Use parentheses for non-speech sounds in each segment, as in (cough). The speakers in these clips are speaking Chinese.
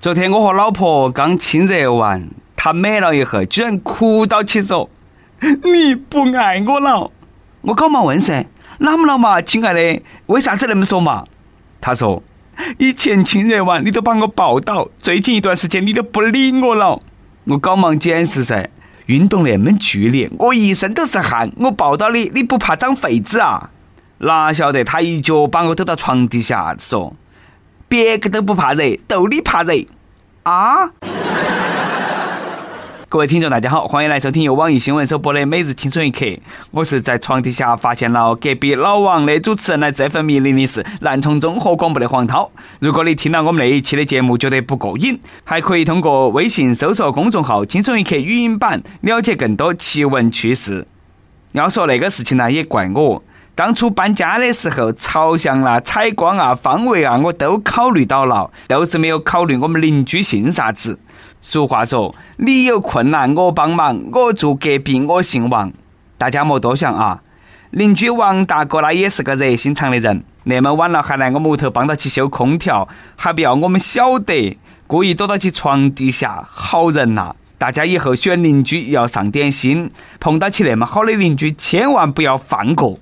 昨天我和老婆刚亲热完，她美了以后，居然哭到起说：“ (laughs) 你不爱我了。”我赶忙问噻：“啷么了嘛，亲爱的？为啥子那么说嘛？”她说：“以前亲热完你都把我抱到，最近一段时间你都不理我了。”我赶忙解释噻：“运动那么剧烈，我一身都是汗，我抱到你，你不怕长痱子啊？”哪晓得她一脚把我推到床底下，说。别个都不怕热，逗你怕热啊！各位听众，大家好，欢迎来收听由网易新闻首播的《每日轻松一刻》。我是在床底下发现了隔壁老王的主持人来这份命令的是南充综合广播的黄涛。如果你听了我们那一期的节目觉得不过瘾，还可以通过微信搜索公众号“轻松一刻”语音版了解更多奇闻趣事。要说那个事情呢，也怪我。当初搬家的时候，朝向啊、采光啊、方位啊，我都考虑到了，都是没有考虑我们邻居姓啥子。俗话说，你有困难我帮忙，我住隔壁我姓王。大家莫多想啊，邻居王大哥那也是个热心肠的人，那么晚了还来我们屋头帮到去修空调，还不要我们晓得，故意躲到起床底下，好人呐！大家以后选邻居要上点心，碰到起那么好的邻居，千万不要放过。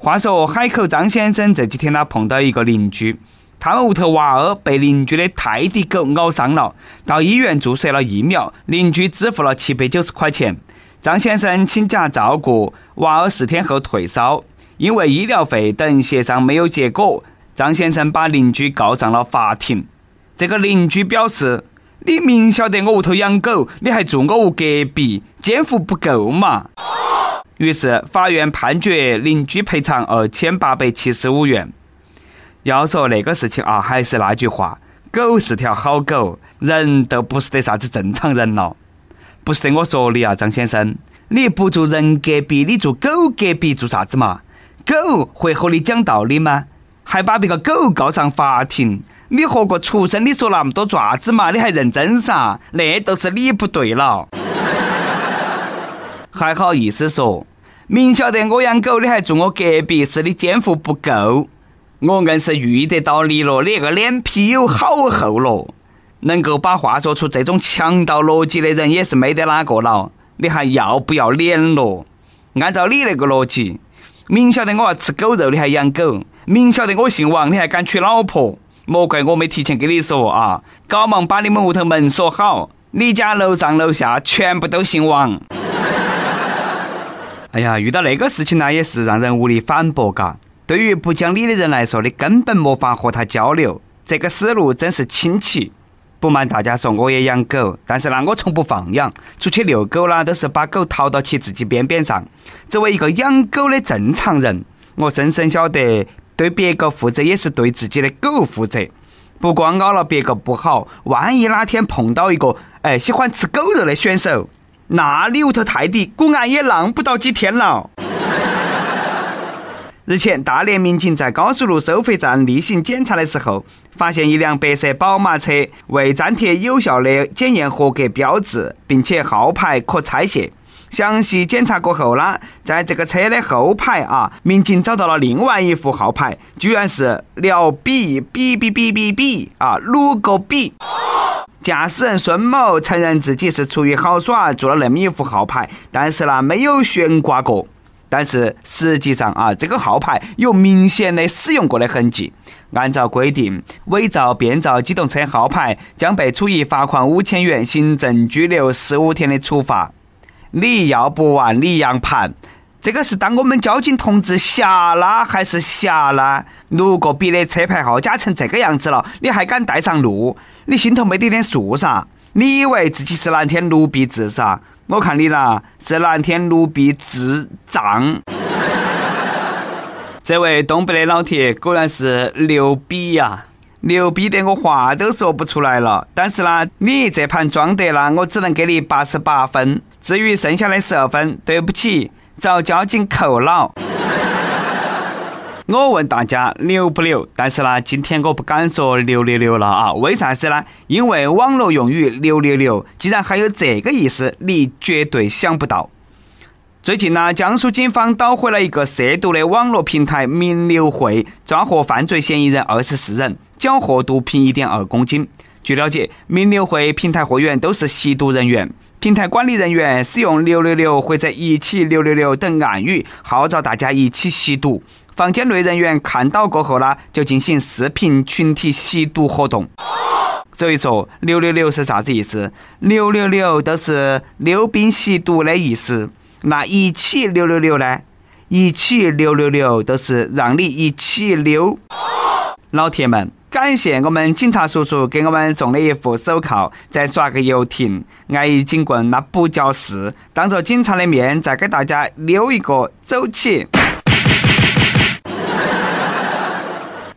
话说海口张先生这几天呢碰到一个邻居，他们屋头娃儿被邻居的泰迪狗咬伤了，到医院注射了疫苗，邻居支付了七百九十块钱。张先生请假照顾娃儿四天后退烧，因为医疗费等协商没有结果，张先生把邻居告上了法庭。这个邻居表示：“你明晓得我屋头养狗，你还住我屋隔壁，监护不够嘛？”于是，法院判决邻居赔偿二千八百七十五元。要说那个事情啊，还是那句话，狗是条好狗，人都不是得啥子正常人了。不是得我说你啊，张先生，你不住人隔壁，你住狗隔壁做啥子嘛？狗会和你讲道理吗？还把别个狗告上法庭？你和个畜生，你说那么多爪子嘛？你还认真噻？那都是你不对了。还好意思说，明晓得我养狗，你还住我隔壁，是你奸福不够。我硬是遇得到你了，你那个脸皮有好厚了。能够把话说出这种强盗逻辑的人，也是没得哪个了。你还要不要脸咯？按照你那个逻辑，明晓得我要吃狗肉，你还养狗；明晓得我姓王，你还敢娶老婆？莫怪我没提前跟你说啊！赶忙把你们屋头门锁好，你家楼上楼下全部都姓王。哎呀，遇到那个事情呢，也是让人无力反驳嘎。对于不讲理的人来说，你根本没法和他交流。这个思路真是清奇。不瞒大家说，我也养狗，但是呢，我从不放养。出去遛狗啦，都是把狗套到起自己边边上。作为一个养狗的正常人，我深深晓得，对别个负责也是对自己的狗负责。不光咬了别个不好，万一哪天碰到一个哎喜欢吃狗肉的选手。那里头泰迪估案也浪不到几天了。日前，大连民警在高速路收费站例行检查的时候，发现一辆白色宝马车未粘贴有效的检验合格标志，并且号牌可拆卸。详细检查过后呢，在这个车的后排啊，民警找到了另外一副号牌，居然是辽 B B B B B B 啊，鲁个 B。驾驶人孙某承认自己是出于好耍做了那么一副号牌，但是呢没有悬挂过。但是实际上啊，这个号牌有明显的使用过的痕迹。按照规定，伪造、变造机动车号牌将被处以罚款五千元、行政拘留十五天的处罚。你要不完，你杨盘，这个是当我们交警同志瞎啦还是瞎啦？六个比的车牌号加成这个样子了，你还敢带上路？你心头没得点数噻？你以为自己是蓝天卢比智噻？我看你啦，是蓝天卢比智障。这位东北的老铁果然是牛逼呀！牛逼得我话都说不出来了。但是呢，你这盘装得啦，我只能给你八十八分。至于剩下的十二分，对不起，遭交警扣了。我问大家牛不牛？但是呢，今天我不敢说牛牛牛了啊！为啥子呢？因为网络用语“牛牛牛”竟然还有这个意思，你绝对想不到。最近呢，江苏警方捣毁了一个涉毒的网络平台“名流会”，抓获犯罪嫌疑人二十四人，缴获毒品一点二公斤。据了解，名流会平台会员都是吸毒人员，平台管理人员使用“六六六”或者“一起六六六”等暗语，号召大家一起吸毒。房间内人员看到过后呢，就进行视频群体吸毒活动。所以说，“六六六”是啥子意思？“六六六”都是溜冰吸毒的意思。那“一起六六六”呢？“一起六六六”都是让你一起溜。老铁们。感谢我们警察叔叔给我们送的一副手铐，再耍个游艇，挨一警棍那不叫事。当着警察的面再给大家溜一个走起，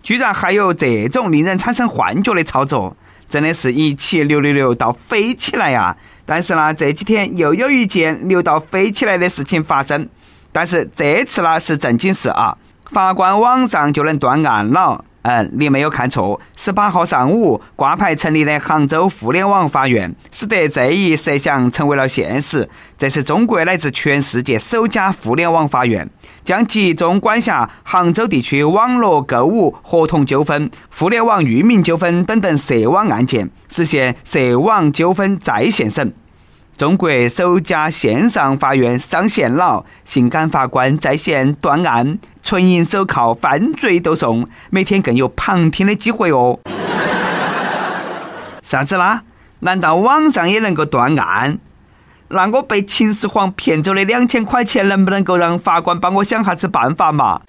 居然还有这种令人产生幻觉的操作，真的是一起溜溜溜到飞起来呀！但是呢，这几天又有一件溜到飞起来的事情发生，但是这次呢是正经事啊，法官网上就能断案了。嗯，你没有看错。十八号上午挂牌成立的杭州互联网法院，使得这一设想成为了现实。这是中国乃至全世界首家互联网法院，将集中管辖杭州地区网络购物合同纠纷、互联网域名纠纷等等涉网案件，实现涉网纠纷在线审。中国首家线上法院上线了，性感法官在线断案，纯银手铐，犯罪都送，每天更有旁听的机会哦。(laughs) 啥子啦？难道网上也能够断案？那我被秦始皇骗走的两千块钱，能不能够让法官帮我想下子办法嘛？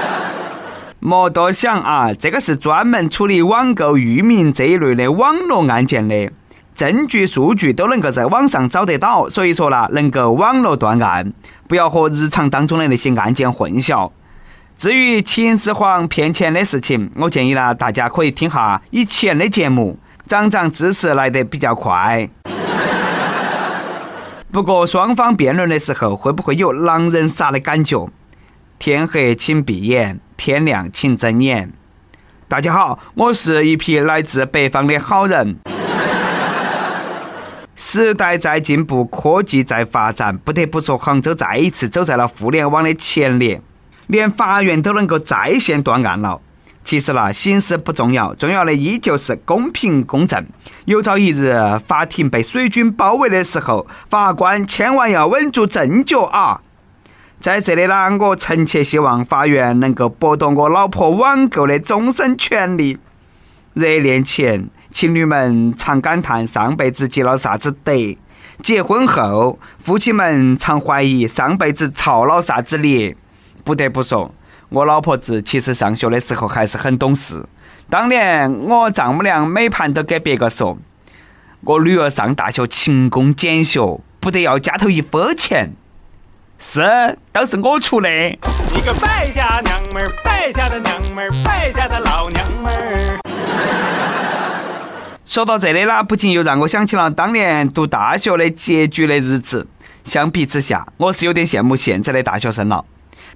(laughs) 莫多想啊，这个是专门处理网购域名这一类的网络案件的。证据、数据都能够在网上找得到，所以说啦，能够网络断案，不要和日常当中的那些案件混淆。至于秦始皇骗钱的事情，我建议呢，大家可以听下以前的节目，长长知识来得比较快。不过双方辩论的时候，会不会有狼人杀的感觉？天黑请闭眼，天亮请睁眼。大家好，我是一批来自北方的好人。时代在进步，科技在发展，不得不说，杭州再一次走在了互联网的前列，连法院都能够在线断案了。其实啦，形式不重要，重要的依旧是公平公正。有朝一日法庭被水军包围的时候，法官千万要稳住阵脚啊！在这里呢，我诚切希望法院能够剥夺我老婆网购的终身权利。热恋前。情侣们常感叹上辈子积了啥子德，结婚后夫妻们常怀疑上辈子造了啥子孽。不得不说，我老婆子其实上学的时候还是很懂事。当年我丈母娘每盘都给别个说，我女儿上大学勤工俭学，不得要家头一分钱。是，都是我出的。你个败家娘们儿，败家的娘们儿，败家的老娘们儿。说到这里啦，不禁又让我想起了当年读大学的拮据的日子。相比之下，我是有点羡慕现在的大学生了。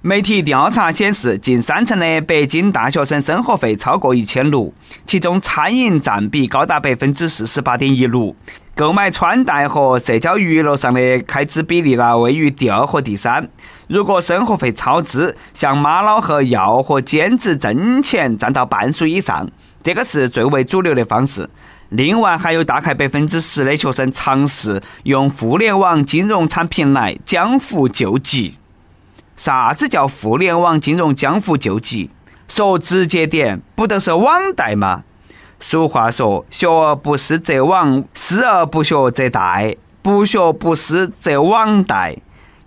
媒体调查显示，近三成的北京大学生生活费超过一千六，其中餐饮占比高达百分之四十八点一六，购买穿戴和社交娱乐上的开支比例呢位于第二和第三。如果生活费超支，像妈老和药和兼职挣钱占到半数以上，这个是最为主流的方式。另外，还有大概百分之十的学生尝试用互联网金融产品来江湖救急。啥子叫互联网金融江湖救急？说直接点，不都是网贷吗？俗话说：“学而不思则罔，思而不学则殆，不学不思则罔殆。”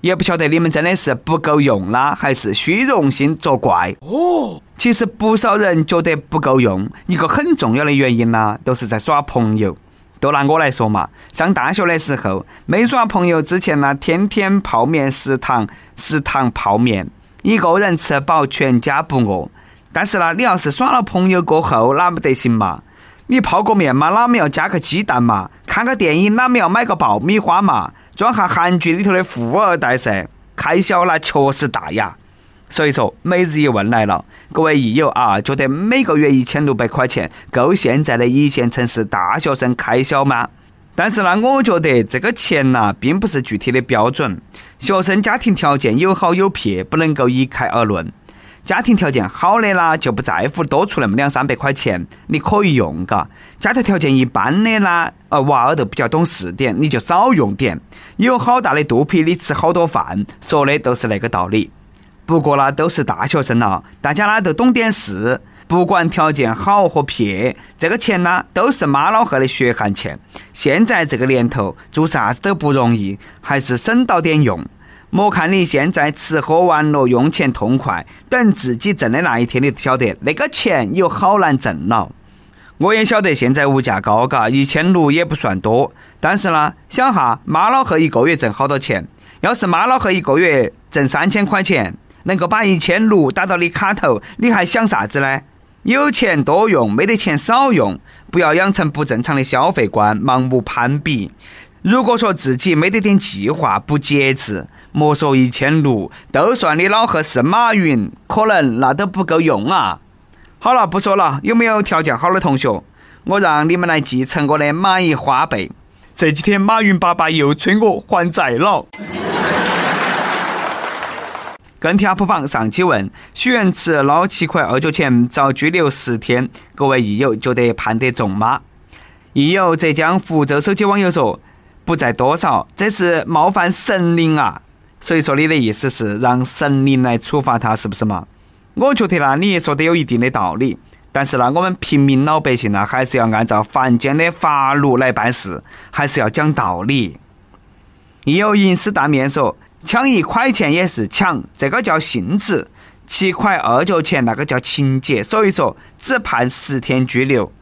也不晓得你们真的是不够用啦，还是虚荣心作怪？哦，其实不少人觉得不够用，一个很重要的原因呢，都是在耍朋友。都拿我来说嘛，上大学的时候没耍朋友之前呢，天天泡面食堂，食堂泡面，一个人吃饱，全家不饿。但是呢，你要是耍了朋友过后，哪不得行嘛？你泡个面嘛，哪么要加个鸡蛋嘛？看个电影，哪么要买个爆米花嘛？装下韩剧里头的富二代噻，开销那确实大呀。所以说，每日一问来了，各位益友啊，觉得每个月一千六百块钱够现在的一线城市大学生开销吗？但是呢，我觉得这个钱呐，并不是具体的标准。学生家庭条件有好有撇，不能够一概而论。家庭条件好的啦，就不在乎多出那么两三百块钱，你可以用嘎。家庭条件一般的啦，呃，娃儿都比较懂事点，你就少用点。有好大的肚皮，你吃好多饭，说的都是那个道理。不过啦，都是大学生了，大家啦都懂点事，不管条件好和撇，这个钱呢都是妈老汉的血汗钱。现在这个年头，做啥子都不容易，还是省到点用。莫看你现在吃喝玩乐用钱痛快，等自己挣的那一天，你就晓得那个钱有好难挣了。我也晓得现在物价高，嘎，一千六也不算多。但是呢，想哈妈老汉一个月挣好多钱？要是妈老汉一个月挣三千块钱，能够把一千六打到你卡头，你还想啥子呢？有钱多用，没得钱少用，不要养成不正常的消费观，盲目攀比。如果说自己没得点计划，不节制，莫说一千六，都算你老贺是马云，可能那都不够用啊！好了，不说了，有没有条件好的同学，我让你们来继承我的蚂蚁花呗。这几天马云爸爸又催我还债了。跟帖 UP 榜上期问：许愿池捞七块二角钱遭拘留十天，各位益友觉得判得重吗？益友浙江福州手机网友说。不在多少，这是冒犯神灵啊！所以说你的意思是让神灵来处罚他，是不是嘛？我觉得呢，你说的有一定的道理，但是呢，我们平民老百姓呢，还是要按照凡间的法律来办事，还是要讲道理。亦有银丝大面说，抢一块钱也是抢，这个叫性质；七块二角钱那个叫情节，所以说只判十天拘留。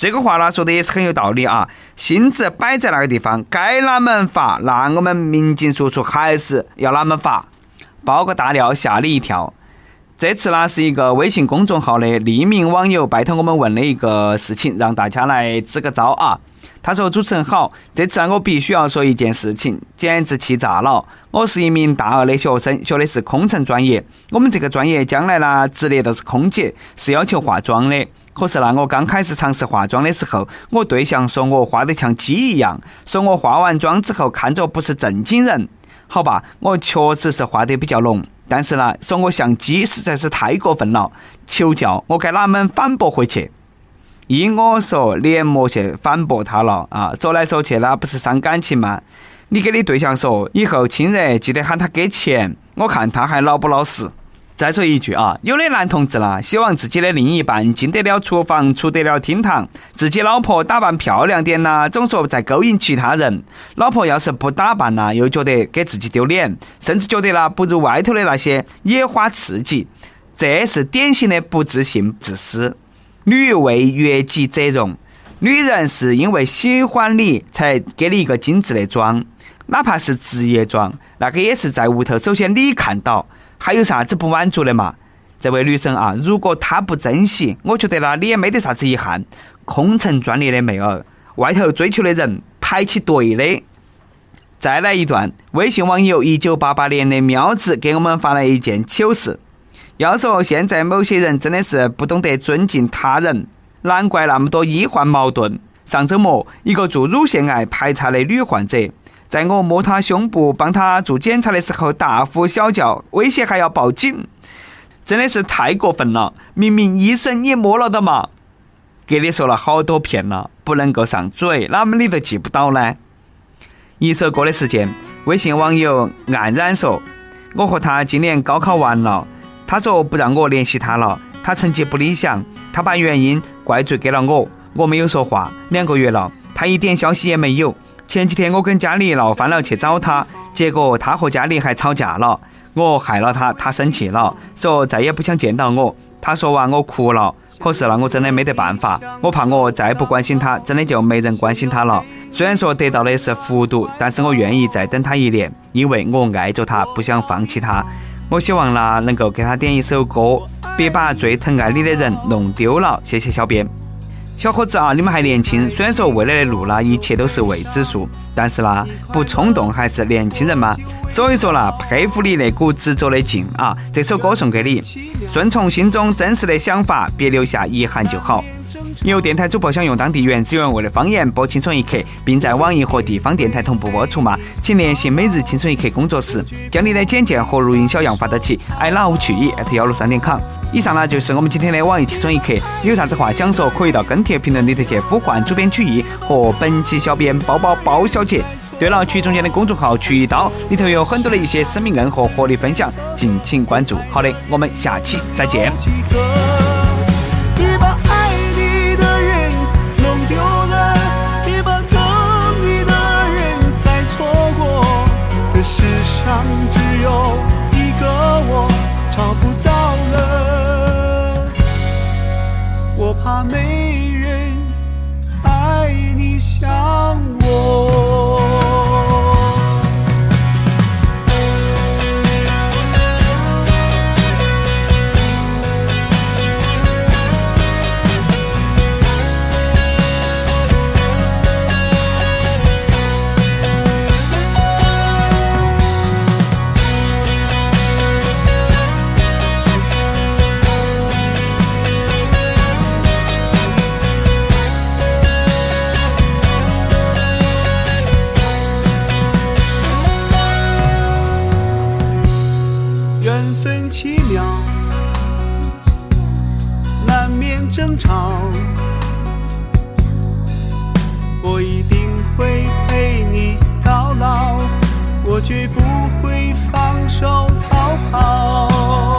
这个话呢说的也是很有道理啊，性质摆在那个地方，该哪门罚，那我们民警叔叔还是要哪门罚。爆个大料吓你一跳，这次呢是一个微信公众号的匿名网友拜托我们问的一个事情，让大家来支个招啊。他说：“主持人好，这次我必须要说一件事情，简直气炸了。我是一名大二的学生，学的是空乘专业。我们这个专业将来呢，职业都是空姐，是要求化妆的。”可是呢，我刚开始尝试化妆的时候，我对象说我化得像鸡一样，说我化完妆之后看着不是正经人。好吧，我确实是化得比较浓，但是呢，说我像鸡实在是太过分了。求教，我该哪门反驳回去？依我说，连莫去反驳他了啊！说来说去，那不是伤感情吗？你给你对象说，以后亲热记得喊他给钱，我看他还老不老实。再说一句啊，有的男同志啦，希望自己的另一半进得了厨房，出得了厅堂，自己老婆打扮漂亮点呐，总说在勾引其他人。老婆要是不打扮呐，又觉得给自己丢脸，甚至觉得啦不如外头的那些野花刺激。这是典型的不自信、自私。女为悦己者容，女人是因为喜欢你才给你一个精致的妆，哪怕是职业装，那个也是在屋头首先你看到。还有啥子不满足的嘛？这位女生啊，如果她不珍惜，我觉得呢，你也没得啥子遗憾。空乘专业的妹儿，外头追求的人排起队的。再来一段，微信网友一九八八年的喵子给我们发来一件糗事。要说现在某些人真的是不懂得尊敬他人，难怪那么多医患矛盾。上周末，一个做乳腺癌排查的女患者。在我摸他胸部、帮他做检查的时候，大呼小叫，威胁还要报警，真的是太过分了！明明医生也摸了的嘛，给你说了好多遍了，不能够上嘴，哪么你都记不到呢？一首歌的时间，微信网友黯然说：“我和他今年高考完了，他说不让我联系他了，他成绩不理想，他把原因怪罪给了我，我没有说话，两个月了，他一点消息也没有。”前几天我跟家里闹翻了，去找他，结果他和家里还吵架了。我害了他，他生气了，说再也不想见到我。他说完我哭了，可是呢，我真的没得办法。我怕我再不关心他，真的就没人关心他了。虽然说得到的是糊涂，但是我愿意再等他一年，因为我爱着他，不想放弃他。我希望呢，能够给他点一首歌，别把最疼爱你的人弄丢了。谢谢小编。小伙子啊，你们还年轻，虽然说未来的路呢，一切都是未知数，但是呢，不冲动还是年轻人嘛。所以说呢，佩服你那股执着的劲啊！这首歌送给你，顺从心中真实的想法，别留下遗憾就好。有电台主播想用当地原汁原味的方言播《青春一刻》，并在网易和地方电台同步播出吗？请联系每日青春一刻工作室，将你的简介和录音小样发到起 i love 去意幺六三点 com。以上呢就是我们今天的网易轻松一刻，有啥子话想说，可以到跟帖评论里头去呼唤主编曲艺和本期小编包包包小姐。对了，曲中间的公众号“曲一刀”里头有很多的一些生命硬和活力分享，敬请关注。好的，我们下期再见。怕没难免争吵，我一定会陪你到老，我绝不会放手逃跑。